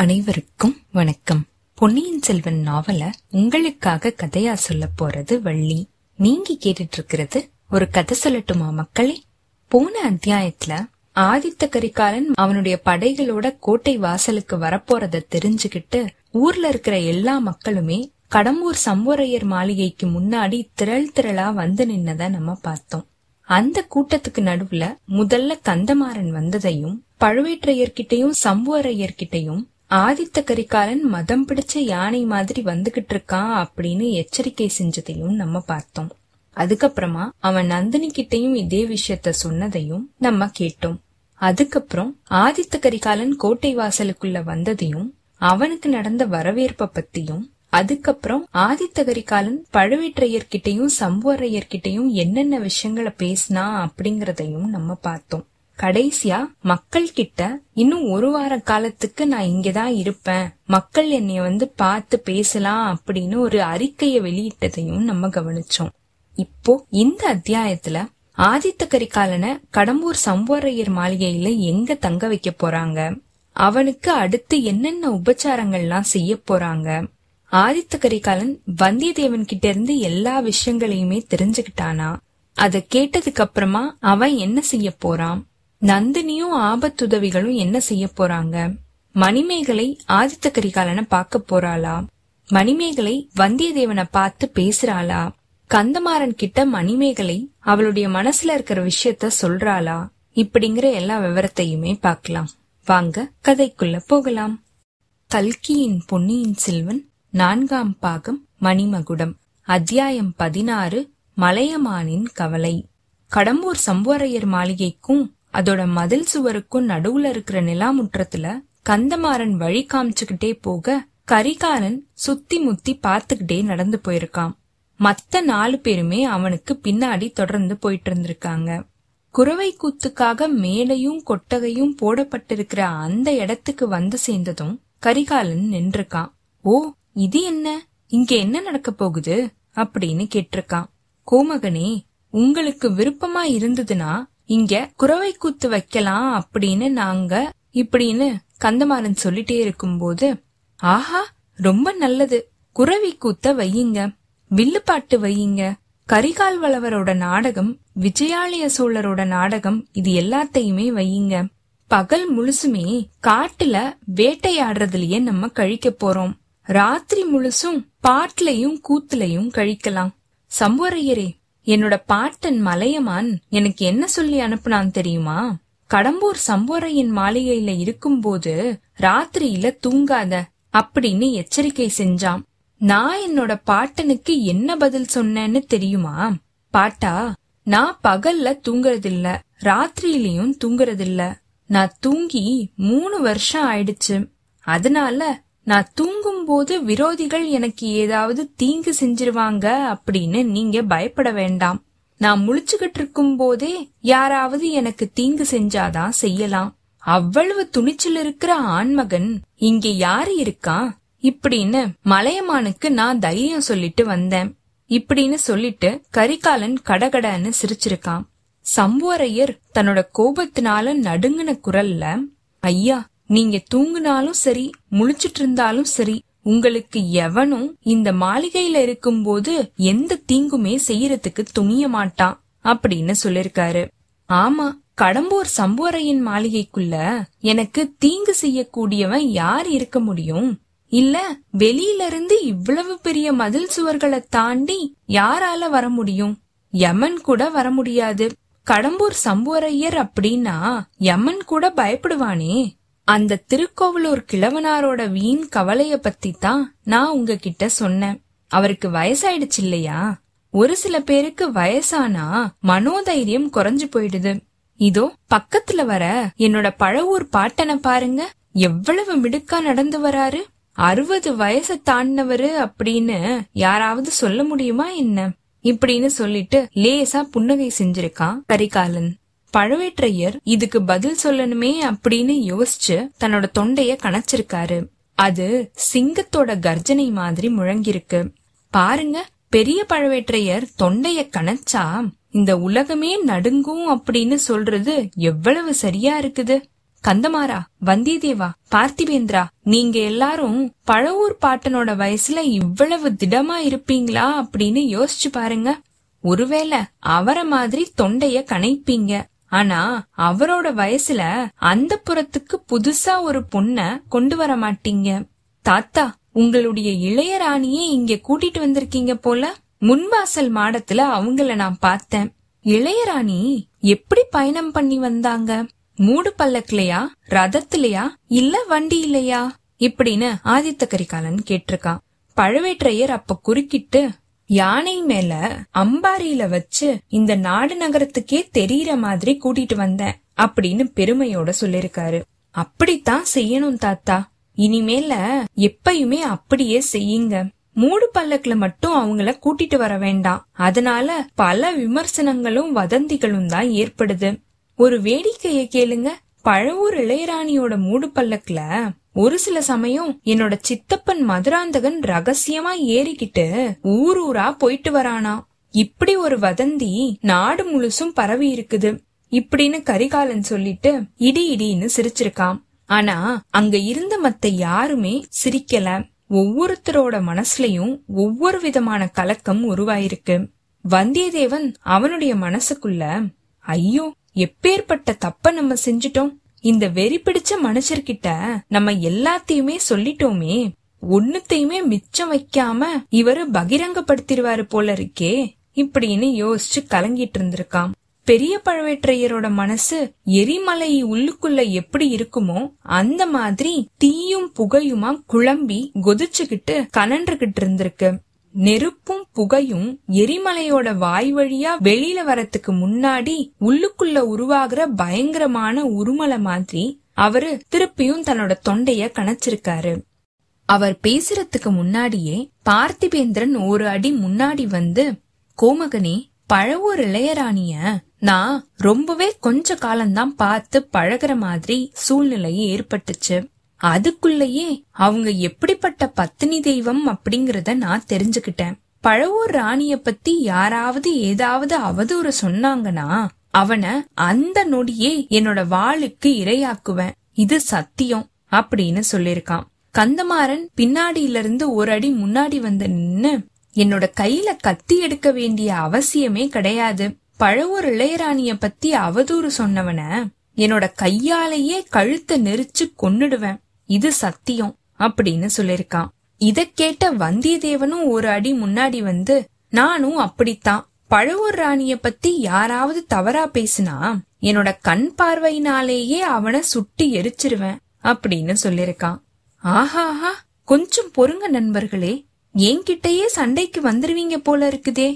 அனைவருக்கும் வணக்கம். பொன்னியின் செல்வன் நாவல உங்களுக்காக கதையா சொல்ல போறது வள்ளி. நீங்க கேட்டுட்டு இருக்கிறது ஒரு கதை சொல்லட்டுமா மக்களே? போன அத்தியாயத்துல ஆதித்த கரிகாலன் அவனுடைய படைகளோட கோட்டை வாசலுக்கு வரப்போறத தெரிஞ்சுகிட்டு ஊர்ல இருக்கிற எல்லா மக்களுமே கடம்பூர் சம்புவரையர் மாளிகைக்கு முன்னாடி திரள் திரளா வந்து நின்னத நம்ம பார்த்தோம். அந்த கூட்டத்துக்கு நடுவுல முதல்ல கந்தமாறன் வந்ததையும் பழுவேற்றையர்கிட்டையும் சம்புவரையர்கிட்டயும் ஆதித்த கரிகாலன் மதம் பிடிச்ச யானை மாதிரி வந்துகிட்டு இருக்கான் அப்படின்னு எச்சரிக்கை செஞ்சதையும் நம்ம பார்த்தோம். அதுக்கப்புறமா அவன் நந்தினி கிட்டையும் இதே விஷயத்த சொன்னதையும் நம்ம கேட்டோம். அதுக்கப்புறம் ஆதித்த கரிகாலன் கோட்டை வாசலுக்குள்ள வந்ததையும் அவனுக்கு நடந்த வரவேற்ப பத்தியும் அதுக்கப்புறம் ஆதித்த கரிகாலன் பழுவேற்றையர்கிட்டையும் சம்புவரையர்கிட்டையும் என்னென்ன விஷயங்களை பேசினா அப்படிங்கறதையும் நம்ம பார்த்தோம். கடைசியா மக்கள் கிட்ட இன்னும் ஒரு வார காலத்துக்கு நான் இங்கதான் இருப்பேன். மக்கள் என்னைய வந்து பார்த்து பேசலாம் அப்படின்னு ஒரு அறிக்கைய வெளியிட்டதையும் நம்ம கவனிச்சோம். இப்போ இந்த அத்தியாயத்துல ஆதித்த கரிகாலனை கடம்பூர் சம்புவரையர் மாளிகையில எங்க தங்க வைக்க போறாங்க? அவனுக்கு அடுத்து என்னென்ன உபச்சாரங்கள்லாம் செய்ய போறாங்க? ஆதித்த கரிகாலன் வந்தியத்தேவன் கிட்ட இருந்து எல்லா விஷயங்களையுமே தெரிஞ்சுக்கிட்டானா? அத கேட்டதுக்கு அப்புறமா அவன் என்ன செய்ய போறான்? நந்தினியும் ஆபத்துதவிகளும் என்ன செய்ய போறாங்க? மணிமேகலை ஆதித்த கரிகாலனை பார்க்க போறாளா? மணிமேகலை வந்தியத்தேவனை பார்த்து பேசுறாளா? கந்தமாறன் கிட்ட மணிமேகலை அவளுடைய மனசுல இருக்கிற விஷயத்த சொல்றாளா? இப்படிங்கிற எல்லா விவரத்தையுமே பார்க்கலாம். வாங்க கதைக்குள்ள போகலாம். கல்கியின் பொன்னியின் செல்வன் நான்காம் பாகம் மணிமகுடம். அத்தியாயம் பதினாறு மலையமானின் கவலை. கடம்பூர் சம்புவரையர் மாளிகைக்கும் அதோட மதில் சுவருக்கும் நடுவுல இருக்கிற நிலாமுற்றத்துல கந்தமாறன் வழி காமிச்சுக்கிட்டே போக கரிகாலன் சுத்தி முத்தி பார்த்துக்கிட்டே நடந்து போயிருக்கான். மத்த நாலு பேருமே அவனுக்கு பின்னாடி தொடர்ந்து போயிட்டு இருந்திருக்காங்க குறவை கூத்துக்காக மேலையும் கொட்டகையும் போடப்பட்டிருக்கிற அந்த இடத்துக்கு வந்து சேர்ந்ததும் கரிகாலன் நின்றுக்கான். ஓ இது என்ன? இங்க என்ன நடக்க போகுது? அப்படின்னு கேட்டிருக்கான். கோமகனே உங்களுக்கு விருப்பமா இருந்ததுன்னா இங்க குறவை கூத்து வைக்கலாம் அப்படின்னு நாங்க இப்படின்னு கந்தமாறன் சொல்லிட்டே இருக்கும்போது ஆஹா ரொம்ப நல்லது. குறவி கூத்த வையுங்க. வில்லுப்பாட்டு வையுங்க. கரிகால் வளவரோட நாடகம் விஜயாலய சோழரோட நாடகம் இது எல்லாத்தையுமே வையுங்க. பகல் முழுசுமே காட்டுல வேட்டையாடுறதுலயே நம்ம கழிக்க போறோம். ராத்திரி முழுசும் பாட்டுலயும் கூத்துலயும் கழிக்கலாம். சம்புவரையரே என்னோட பாட்டன் மலையமான் எனக்கு என்ன சொல்லி அனுப்புனான் தெரியுமா? கடம்பூர் சம்போரையின் மாளிகையில இருக்கும்போது ராத்திரியில தூங்காத அப்படின்னு எச்சரிக்கை செஞ்சான். நான் என்னோட பாட்டனுக்கு என்ன பதில் சொன்னேன்னு தெரியுமா? பாட்டா நான் பகல்ல தூங்குறதில்ல ராத்திரியிலயும் தூங்குறதில்ல. நான் தூங்கி மூணு வருஷம் ஆயிடுச்சு. அதனால நான் தூங்கும் போது விரோதிகள் எனக்கு ஏதாவது தீங்கு செஞ்சிருவாங்க அப்படின்னு நீங்க பயப்பட வேண்டாம். நான் முழிச்சுகிட்டு இருக்கும் போதே யாராவது எனக்கு தீங்கு செஞ்சாதான் செய்யலாம். அவ்வளவு துணிச்சல் இருக்கிற ஆண்மகன் இங்க யாரு இருக்கா? இப்படின்னு மலையமானுக்கு நான் தைரியம் சொல்லிட்டு வந்தேன். இப்படின்னு சொல்லிட்டு கரிகாலன் கடகடன்னு சிரிச்சிருக்கான். சம்புவரையர் தன்னோட கோபத்தினால நடுங்கின குரல்ல ஐயா நீங்க தூங்குனாலும் சரி முழிச்சிட்டு இருந்தாலும் சரி உங்களுக்கு எவனும் இந்த மாளிகையில இருக்கும்போது எந்த தீங்குமே செய்யறதுக்கு துணிய மாட்டான் அப்படின்னு சொல்லிருக்காரு. ஆமா கடம்பூர் சம்புவரையின் மாளிகைக்குள்ள எனக்கு தீங்கு செய்யக்கூடியவன் யார் இருக்க முடியும்? இல்ல வெளியில இருந்து இவ்வளவு பெரிய மதில் சுவர்களை தாண்டி யாரால வர முடியும்? யமன் கூட வர முடியாது. கடம்பூர் சம்புவரையர் அப்படின்னா யமன் கூட பயப்படுவானே. அந்த திருக்கோவலூர் கிழவனாரோட வீண் கவலைய பத்தி தான் நான் உங்ககிட்ட சொன்னேன். அவருக்கு வயசாயிடுச்சு இல்லையா ஒரு சில பேருக்கு வயசானா மனோதைரியம் குறைஞ்சு போயிடுது. இதோ பக்கத்துல வர என்னோட பழவூர் பாட்டனை பாருங்க. எவ்வளவு மிடுக்கா நடந்து வராரு. அறுபது வயசை தாண்டினவரு அப்படின்னு யாராவது சொல்ல முடியுமா என்ன? இப்படின்னு சொல்லிட்டு லேசா புன்னகை செஞ்சிருக்கான் கரிகாலன். பழவேற்றையர் இதுக்கு பதில் சொல்லணுமே அப்படின்னு யோசிச்சு தன்னோட தொண்டைய கணச்சிருக்காரு. அது சிங்கத்தோட கர்ஜனை மாதிரி முழங்கிருக்கு பாருங்க பெரிய பழவேற்றையர் தொண்டைய கணச்சா இந்த உலகமே நடுங்கும் அப்படின்னு சொல்றது எவ்வளவு சரியா இருக்குது. கந்தமாரா வந்தியத்தேவா பார்த்திவேந்திரா நீங்க எல்லாரும் பழவூர் பாட்டனோட வயசுல இவ்வளவு திடமா இருப்பீங்களா அப்படின்னு யோசிச்சு பாருங்க. ஒருவேளை அவரை மாதிரி தொண்டைய கணைப்பீங்க. ஆனா அவரோட வயசுல அந்த புறத்துக்கு புதுசா ஒரு பொண்ண கொண்டு வர மாட்டீங்க. தாத்தா உங்களுடைய இளையராணியே இங்க கூட்டிட்டு வந்திருக்கீங்க போல? முன்வாசல் மாடத்துல அவங்கள நான் பார்த்தேன். இளையராணி எப்படி பயணம் பண்ணி வந்தாங்க? மூடு பல்லக்கிலையா? ரதத்திலையா? இல்ல வண்டி இல்லையா இப்படின்னு ஆதித்த கரிகாலன் கேட்டிருக்கான். பழவேற்றையர் அப்ப குறுக்கிட்டு யானை மேல அம்பாரியில வச்சு இந்த நாடு நகரத்துக்கே தெரியற மாதிரி கூட்டிட்டு வந்தேன் அப்படின்னு பெருமையோட சொல்லிருக்காரு. அப்படித்தான் செய்யணும் தாத்தா. இனிமேல எப்பயுமே அப்படியே செய்யுங்க. மூடு பல்லக்குல மட்டும் அவங்கள கூட்டிட்டு வர வேண்டாம். அதனால பல விமர்சனங்களும் வதந்திகளும் தான் ஏற்படுது. ஒரு வேடிக்கையை கேளுங்க. பழவூர் இளையராணியோட மூடு பல்லக்குல ஒரு சில சமயம் என்னோட சித்தப்பன் மதுராந்தகன் ரகசியமா ஏறிக்கிட்டு ஊர் ஊரா போயிட்டு வரானா. இப்படி ஒரு வதந்தி நாடு முழுசும் பரவி இருக்குது. இப்படின்னு கரிகாலன் சொல்லிட்டு இடி இடின்னு சிரிச்சிருக்கான் ஆனா அங்க இருந்த மத்த யாருமே சிரிக்கல. ஒவ்வொருத்தரோட மனசுலயும் ஒவ்வொரு விதமான கலக்கம் உருவாயிருக்கு. வந்தியத்தேவன் அவனுடைய மனசுக்குள்ள ஐயோ எப்பேற்பட்ட தப்ப நம்ம செஞ்சிட்டோம். இந்த வெறி பிடிச்ச மனுஷர்கிட்ட நம்ம எல்லாத்தையுமே சொல்லிட்டோமே ஒன்னுத்தையுமே மிச்சம் வைக்காம இவரு பகிரங்கப்படுத்திடுவாரு போல இருக்கே இப்படின்னு யோசிச்சு கலங்கிட்டு இருந்திருக்காம். பெரிய பழவேற்றையரோட மனசு எரிமலை உள்ளுக்குள்ள எப்படி இருக்குமோ அந்த மாதிரி தீயும் புகையுமா குழம்பி கொதிச்சுக்கிட்டு கனன்றுகிட்டு இருந்திருக்கு. நெருப்பும் புகையும் எரிமலையோட வாய் வழியா வெளியில வரத்துக்கு முன்னாடி உள்ளுக்குள்ள உருவாகிற பயங்கரமான உருமலை மாதிரி அவரு திருப்பியும் தன்னோட தொண்டைய கணச்சிருக்காரு. அவர் பேசுறதுக்கு முன்னாடியே பார்த்திபேந்திரன் ஒரு அடி முன்னாடி வந்து கோமகனே பழவூர் இளையராணிய நான் ரொம்பவே கொஞ்ச காலம்தான் பார்த்து பழகுற மாதிரி சூழ்நிலை ஏற்பட்டுச்சு. அதுக்குள்ளேயே அவங்க எப்படிப்பட்ட பத்தினி தெய்வம் அப்படிங்கறத நான் தெரிஞ்சுக்கிட்டேன். பழவூர் ராணிய பத்தி யாராவது ஏதாவது அவதூறு சொன்னாங்கன்னா அவனை அந்த நொடியே என்னோட வாளுக்கு இரையாக்குவேன். இது சத்தியம் அப்படின்னு சொல்லிருக்கான் கந்தமாறன் பின்னாடியில இருந்து ஒரு அடி முன்னாடி வந்து நின்னு என்னோட கையில கத்தி எடுக்க வேண்டிய அவசியமே கிடையாது. பழவூர் இளையராணிய பத்தி அவதூறு சொன்னவன என்னோட கையாலேயே கழுத்தை நெரிச்சு கொன்னுடுவேன். இது சத்தியம் அப்படின்னு சொல்லிருக்கான் இத கேட்ட வந்தியத்தேவனும் ஒரு அடி முன்னாடி வந்து நானும் அப்படித்தான். பழவூர் ராணிய பத்தி யாராவது தவறா பேசினா என்னோட கண் பார்வையினாலேயே அவனை சுட்டி எரிச்சிருவேன் அப்படின்னு சொல்லிருக்கான் ஆஹாஹா கொஞ்சம் பொறுங்க நண்பர்களே. என்கிட்டயே சண்டைக்கு வந்துருவீங்க போல இருக்குதே.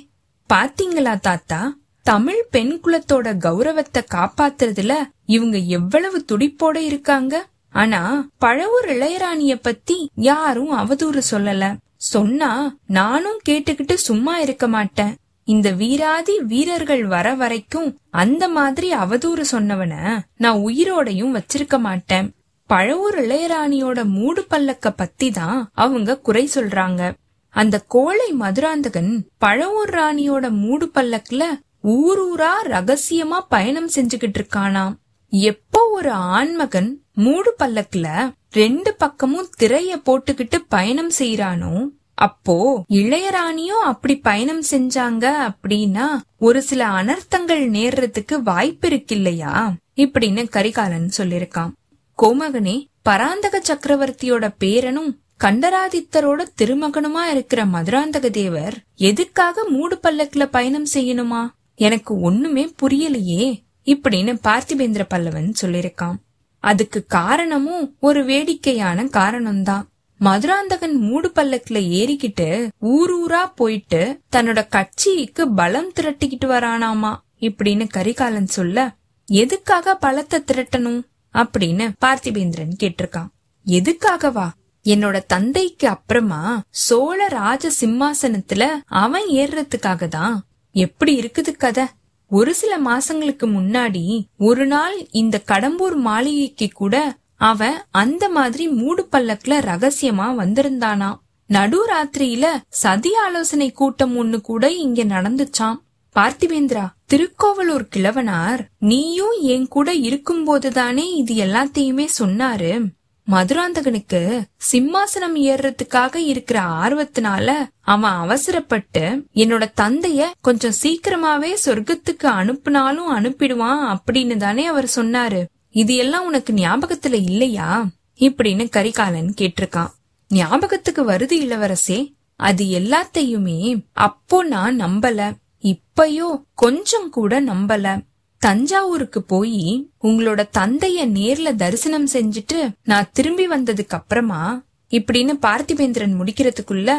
பாத்தீங்களா தாத்தா? தமிழ் பெண் குலத்தோட கௌரவத்தை காப்பாத்துறதுல இவங்க எவ்வளவு துடிப்போட இருக்காங்க? ஆனா பழவூர் இளையராணிய பத்தி யாரும் அவதூறு சொல்லல. சொன்னா நானும் கேட்டுக்கிட்டு சும்மா இருக்க மாட்டேன். இந்த வீராதி வீரர்கள் வர வரைக்கும் அந்த மாதிரி அவதூறு சொன்னவன நான் உயிரோடையும் வச்சிருக்க மாட்டேன். பழவூர் இளையராணியோட மூடு பல்லக்க பத்தி தான் அவங்க குறை சொல்றாங்க. அந்த கோழை மதுராந்தகன் பழவூர் ராணியோட மூடு பல்லக்குல ஊர் ஊரா ரகசியமா பயணம் செஞ்சுகிட்டு இருக்கானாம். எப்போ ஒரு ஆண்மகன் மூடு பல்லக்குல ரெண்டு பக்கமும் திரைய போட்டுக்கிட்டு பயணம் செய்யறானோ அப்போ இளையராணியும் அப்படி பயணம் செஞ்சாங்க அப்படின்னா ஒரு சில அனர்த்தங்கள் நேர்றதுக்கு வாய்ப்பு இருக்கு இல்லையா இப்படின்னு கரிகாலன் சொல்லிருக்கான். கோமகனே பராந்தக சக்கரவர்த்தியோட பேரனும் கண்டராதித்தரோட திருமகனுமா இருக்கிற மதுராந்தக தேவர் எதுக்காக மூடு பல்லக்குல பயணம் செய்யணுமா? எனக்கு ஒண்ணுமே புரியலையே இப்படின்னு பார்த்திபேந்திர பல்லவன் சொல்லிருக்கான். அதுக்கு காரணமும் ஒரு வேடிக்கையான காரணம்தான். மதுராந்தகன் மூடு பல்லக்குல ஏறிக்கிட்டு ஊர் ஊரா போயிட்டு தன்னோட கட்சிக்கு பலம் திரட்டிக்கிட்டு வரானாமா இப்படின்னு கரிகாலன் சொல்ல எதுக்காக பலத்தை திரட்டணும்? அப்படின்னு பார்த்திபேந்திரன் கேட்டிருக்கான். எதுக்காகவா? என்னோட தந்தைக்கு அப்புறமா சோழ ராஜ சிம்மாசனத்துல அவன் ஏறுறதுக்காக தான் எப்படி இருக்குது கதை? ஒரு சில மாசங்களுக்கு முன்னாடி ஒரு நாள் இந்த கடம்பூர் மாளிகைக்கு கூட அவன் அந்த மாதிரி மூடு பல்லக்குல ரகசியமா வந்திருந்தானா? நடுராத்திரியில சதி ஆலோசனை கூட்டம் ஒண்ணு கூட இங்க நடந்துச்சாம். பார்த்திவேந்திரா திருக்கோவலூர் கிழவனார் நீயும் என் கூட இருக்கும்போதுதானே இது எல்லாத்தையுமே சொன்னாரு? மதுராந்தகனுக்கு சிம்மாசனம் ஏறுறதுக்காக இருக்கிற ஆர்வத்தினால அவன் அவசரப்பட்டு என்னோட தந்தைய கொஞ்சம் சீக்கிரமாவே சொர்க்கத்துக்கு அனுப்புனாலும் அனுப்பிடுவான் அப்படின்னு தானே அவர் சொன்னாரு. இது எல்லாம் உனக்கு ஞாபகத்துல இல்லையா? இப்படின்னு கரிகாலன் கேட்டிருக்கான். ஞாபகத்துக்கு வருது இளவரசே அது எல்லாத்தையுமே அப்போ நான் நம்பல. இப்பயோ கொஞ்சம் கூட நம்பல. தஞ்சாவூருக்கு போய் உங்களோட தந்தைய நேர்ல தரிசனம் செஞ்சுட்டு நான் திரும்பி வந்ததுக்கு அப்புறமா இப்படின்னு பார்த்திபேந்திரன் முடிக்கிறதுக்குள்ள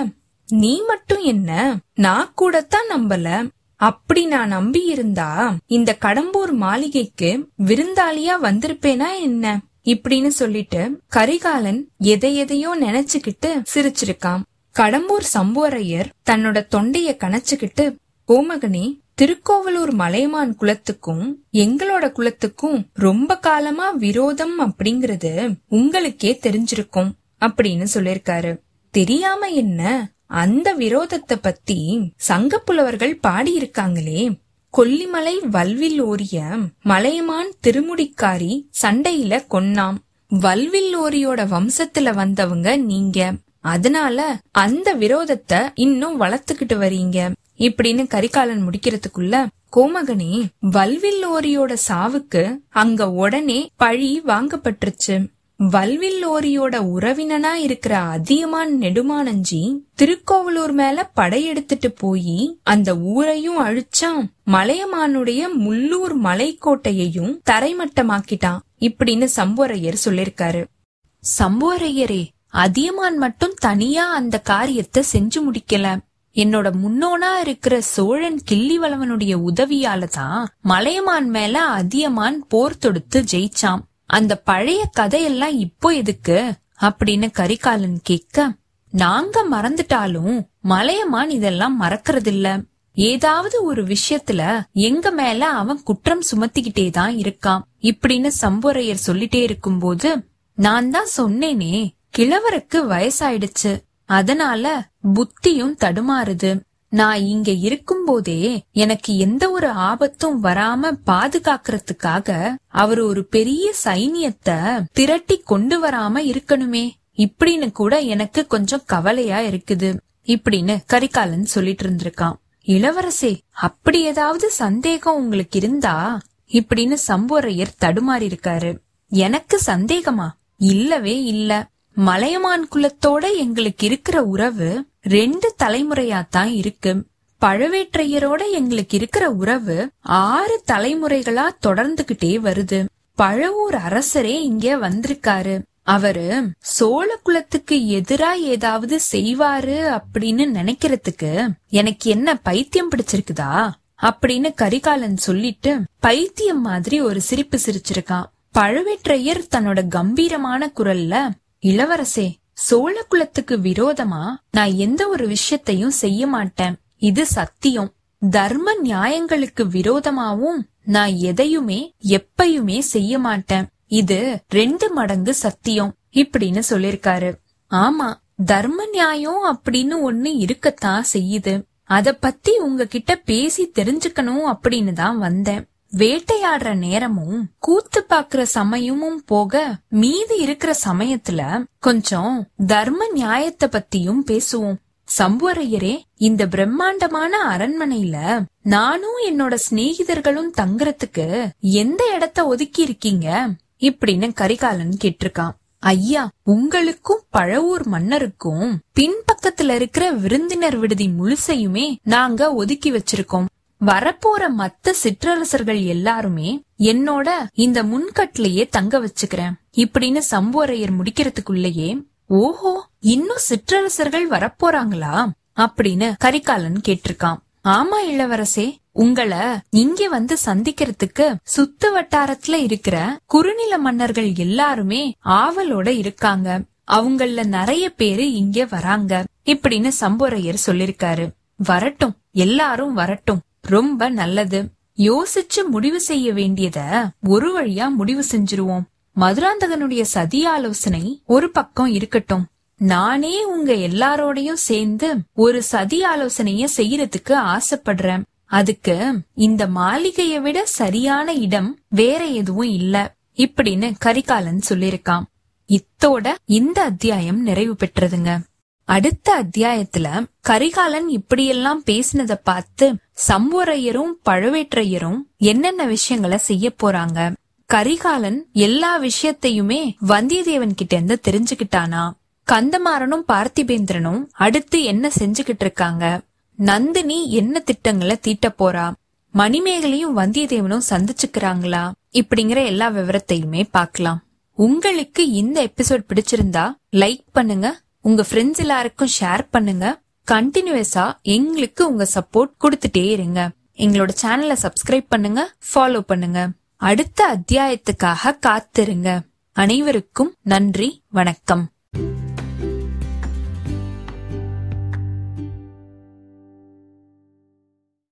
நீ மட்டும் என்ன? நான் கூடத்தான் நம்பல. அப்படி நான் நம்பி இருந்தா இந்த கடம்பூர் மாளிகைக்கு விருந்தாளியா வந்திருப்பேனா என்ன? இப்படின்னு சொல்லிட்டு கரிகாலன் எதை எதையோ நினைச்சுக்கிட்டு சிரிச்சிருக்கான். கடம்பூர் சம்புவரையர் தன்னோட தொண்டைய கணச்சுக்கிட்டு கோமகனே திருக்கோவலூர் மலையமான் குலத்துக்கும் எங்களோட குலத்துக்கும் ரொம்ப காலமா விரோதம் அப்படிங்கறது உங்களுக்கே தெரிஞ்சிருக்கும் அப்படின்னு சொல்லிருக்காரு தெரியாம என்ன? அந்த விரோதத்தை பத்தி சங்க புலவர்கள் பாடியிருக்காங்களே. கொல்லிமலை வல்வில் ஓரிய மலையமான் திருமுடிக்காரி சண்டையில கொன்னாம். வல்வில் ஓரியோட வம்சத்துல வந்தவங்க நீங்க. அதனால அந்த விரோதத்தை இன்னும் வளர்த்துக்கிட்டு வரீங்க. இப்படின்னு கரிகாலன் முடிக்கிறதுக்குள்ள கோமகனே வல்வில்லோரியோட சாவுக்கு அங்க உடனே பழி வாங்கப்பட்டுருச்சு. வல்வில்லோரியோட உறவினனா இருக்கிற அதியமான் நெடுமானஞ்சி திருக்கோவலூர் மேல படையெடுத்துட்டு போய் அந்த ஊரையும் அழிச்சான். மலையமானுடைய முள்ளூர் மலைக்கோட்டையையும் தரைமட்டமாக்கிட்டான். இப்படின்னு சம்போரையர் சொல்லிருக்காரு. சம்புவரையரே அதியமான் மட்டும் தனியா அந்த காரியத்தை செஞ்சு முடிக்கல. என்னோட முன்னோனா இருக்கிற சோழன் கிள்ளிவளவனுடைய உதவியால தான் மலையமான் மேல அதியமான் போர் தொடுத்து ஜெயிச்சான். அந்த பழைய கதையெல்லாம் இப்போ எதுக்கு? அப்படின்னு கரிகாலன் கேட்க நாங்க மறந்துட்டாலும் மலையமான் இதெல்லாம் மறக்கறதில்ல. ஏதாவது ஒரு விஷயத்துல எங்க மேல அவன் குற்றம் சுமத்திக்கிட்டே தான் இருக்கான். இப்படின்னு சம்புரையர் சொல்லிட்டே இருக்கும்போது நான் தான் சொன்னேனே கிழவருக்கு வயசாயிடுச்சு. அதனால புத்தியும் தடுமாறுது. நான் இங்க இருக்கும்போதே எனக்கு எந்த ஒரு ஆபத்தும் வராம பாதுகாக்கிறதுக்காக அவர் ஒரு பெரிய சைனியத்தை திரட்டி கொண்டு வராம இருக்கணுமே. இப்படின்னு கூட எனக்கு கொஞ்சம் கவலையா இருக்குது. இப்படின்னு கரிகாலன் சொல்லிட்டு இருந்திருக்கான் இளவரசே அப்படி ஏதாவது சந்தேகம் உங்களுக்கு இருந்தா இப்படின்னு சம்புவரையர் தடுமாறி இருக்காரு எனக்கு சந்தேகமா? இல்லவே இல்ல. மலையமான் குலத்தோட எங்களுக்கு இருக்கிற உறவு ரெண்டு தலைமுறையா தான் இருக்கு. பழவேற்றையரோட எங்களுக்கு இருக்கிற உறவு ஆறு தலைமுறைகளா தொடர்ந்துகிட்டே வருது. பழவூர் அரசரே இங்க வந்திருக்காரு. அவரு சோழ குலத்துக்கு எதிரா ஏதாவது செய்வாரு அப்படின்னு நினைக்கிறதுக்கு எனக்கு என்ன பைத்தியம் பிடிச்சிருக்குதா? அப்படின்னு கரிகாலன் சொல்லிட்டு பைத்தியம் மாதிரி ஒரு சிரிப்பு சிரிச்சிருக்கான். பழவேற்றையர் தன்னோட கம்பீரமான குரல்ல இளவரசே சோழ குலத்துக்கு விரோதமா நான் எந்த ஒரு விஷயத்தையும் செய்ய மாட்டேன். இது சத்தியம். தர்ம நியாயங்களுக்கு விரோதமாவும் நான் எதையுமே எப்பயுமே செய்ய மாட்டேன். இது ரெண்டு மடங்கு சத்தியம் இப்படின்னு சொல்லிருக்காரு. ஆமா தர்ம நியாயம் அப்படின்னு ஒண்ணு இருக்கத்தான் செய்யுது. அத பத்தி உங்ககிட்ட பேசி தெரிஞ்சுக்கணும் அப்படின்னு தான் வந்தேன். வேட்டையாடுற நேரமும் கூத்து பாக்குற சமயமும் போக மீதி இருக்கிற சமயத்துல கொஞ்சம் தர்ம நியாயத்தை பத்தியும் பேசுவோம். சம்புவரையரே இந்த பிரம்மாண்டமான அரண்மனையில நானும் என்னோட சிநேகிதர்களும் தங்குறதுக்கு எந்த இடத்த ஒதுக்கி இருக்கீங்க? இப்படின்னு கரிகாலன் கேட்டிருக்கான். ஐயா உங்களுக்கும் பழவூர் மன்னருக்கும் பின்பக்கத்துல இருக்கிற விருந்தினர் விடுதி முழுசையுமே நாங்க ஒதுக்கி வச்சிருக்கோம். வரப்போற மத்த சிற்றரசர்கள் எல்லாருமே என்னோட இந்த முன்கட்லயே தங்க வச்சுக்கிறேன். இப்படின்னு சம்புவரையர் முடிக்கிறதுக்குள்ளேயே ஓஹோ இன்னும் சிற்றரசர்கள் வரப்போறாங்களா? அப்படின்னு கரிகாலன் கேட்டிருக்கான். ஆமா இளவரசே உங்களை இங்க வந்து சந்திக்கிறதுக்கு சுத்து வட்டாரத்துல இருக்கிற குறுநில மன்னர்கள் எல்லாருமே ஆவலோட இருக்காங்க. அவங்கள நிறைய பேரு இங்க வராங்க. இப்படின்னு சம்புரையர் சொல்லிருக்காரு வரட்டும் எல்லாரும் வரட்டும். ரொம்ப நல்லது. யோசிச்சு முடிவு செய்ய வேண்டியத ஒரு வழியா முடிவு செஞ்சிருவோம். மதுராந்தகனுடைய சதி ஆலோசனை ஒரு பக்கம் இருக்கட்டும். நானே உங்க எல்லாரோடையும் சேர்ந்து ஒரு சதி ஆலோசனைய செய்யறதுக்கு ஆசைப்படுறேன். அதுக்கு இந்த மாளிகையை விட சரியான இடம் வேற எதுவும் இல்ல இப்படின்னு கரிகாலன் சொல்லிருக்கான் இத்தோட இந்த அத்தியாயம் நிறைவு பெற்றதுங்க. அடுத்த அத்தியாயத்துல கரிகாலன் இப்படியெல்லாம் பேசினத பார்த்து சம்புவரையரும் பழுவேற்றையரும் என்னென்ன விஷயங்களை செய்ய போறாங்க? கரிகாலன் எல்லா விஷயத்தையுமே வந்தியத்தேவன் கிட்ட இருந்து தெரிஞ்சுக்கிட்டானா? கந்தமாறனும் பார்த்திபேந்திரனும் அடுத்து என்ன செஞ்சுகிட்டு இருக்காங்க? நந்தினி என்ன திட்டங்களை தீட்ட போறா? மணிமேகலையும் வந்தியத்தேவனும் சந்திச்சுக்கிறாங்களா? இப்படிங்கிற எல்லா விவரத்தையுமே பார்க்கலாம். உங்களுக்கு இந்த எபிசோட் பிடிச்சிருந்தா லைக் பண்ணுங்க உங்க ஃப்ரெண்ட்ஸ் எல்லாருக்கும் ஷேர் பண்ணுங்க. கண்டினியூஸா எங்களுக்கு உங்க சப்போர்ட் கொடுத்துட்டே இருங்க. எங்களோட சேனலை சப்ஸ்கிரைப் பண்ணுங்க ஃபாலோ பண்ணுங்க. அடுத்த அத்தியாயத்துக்காக காத்திருங்க. அனைவருக்கும் நன்றி வணக்கம்.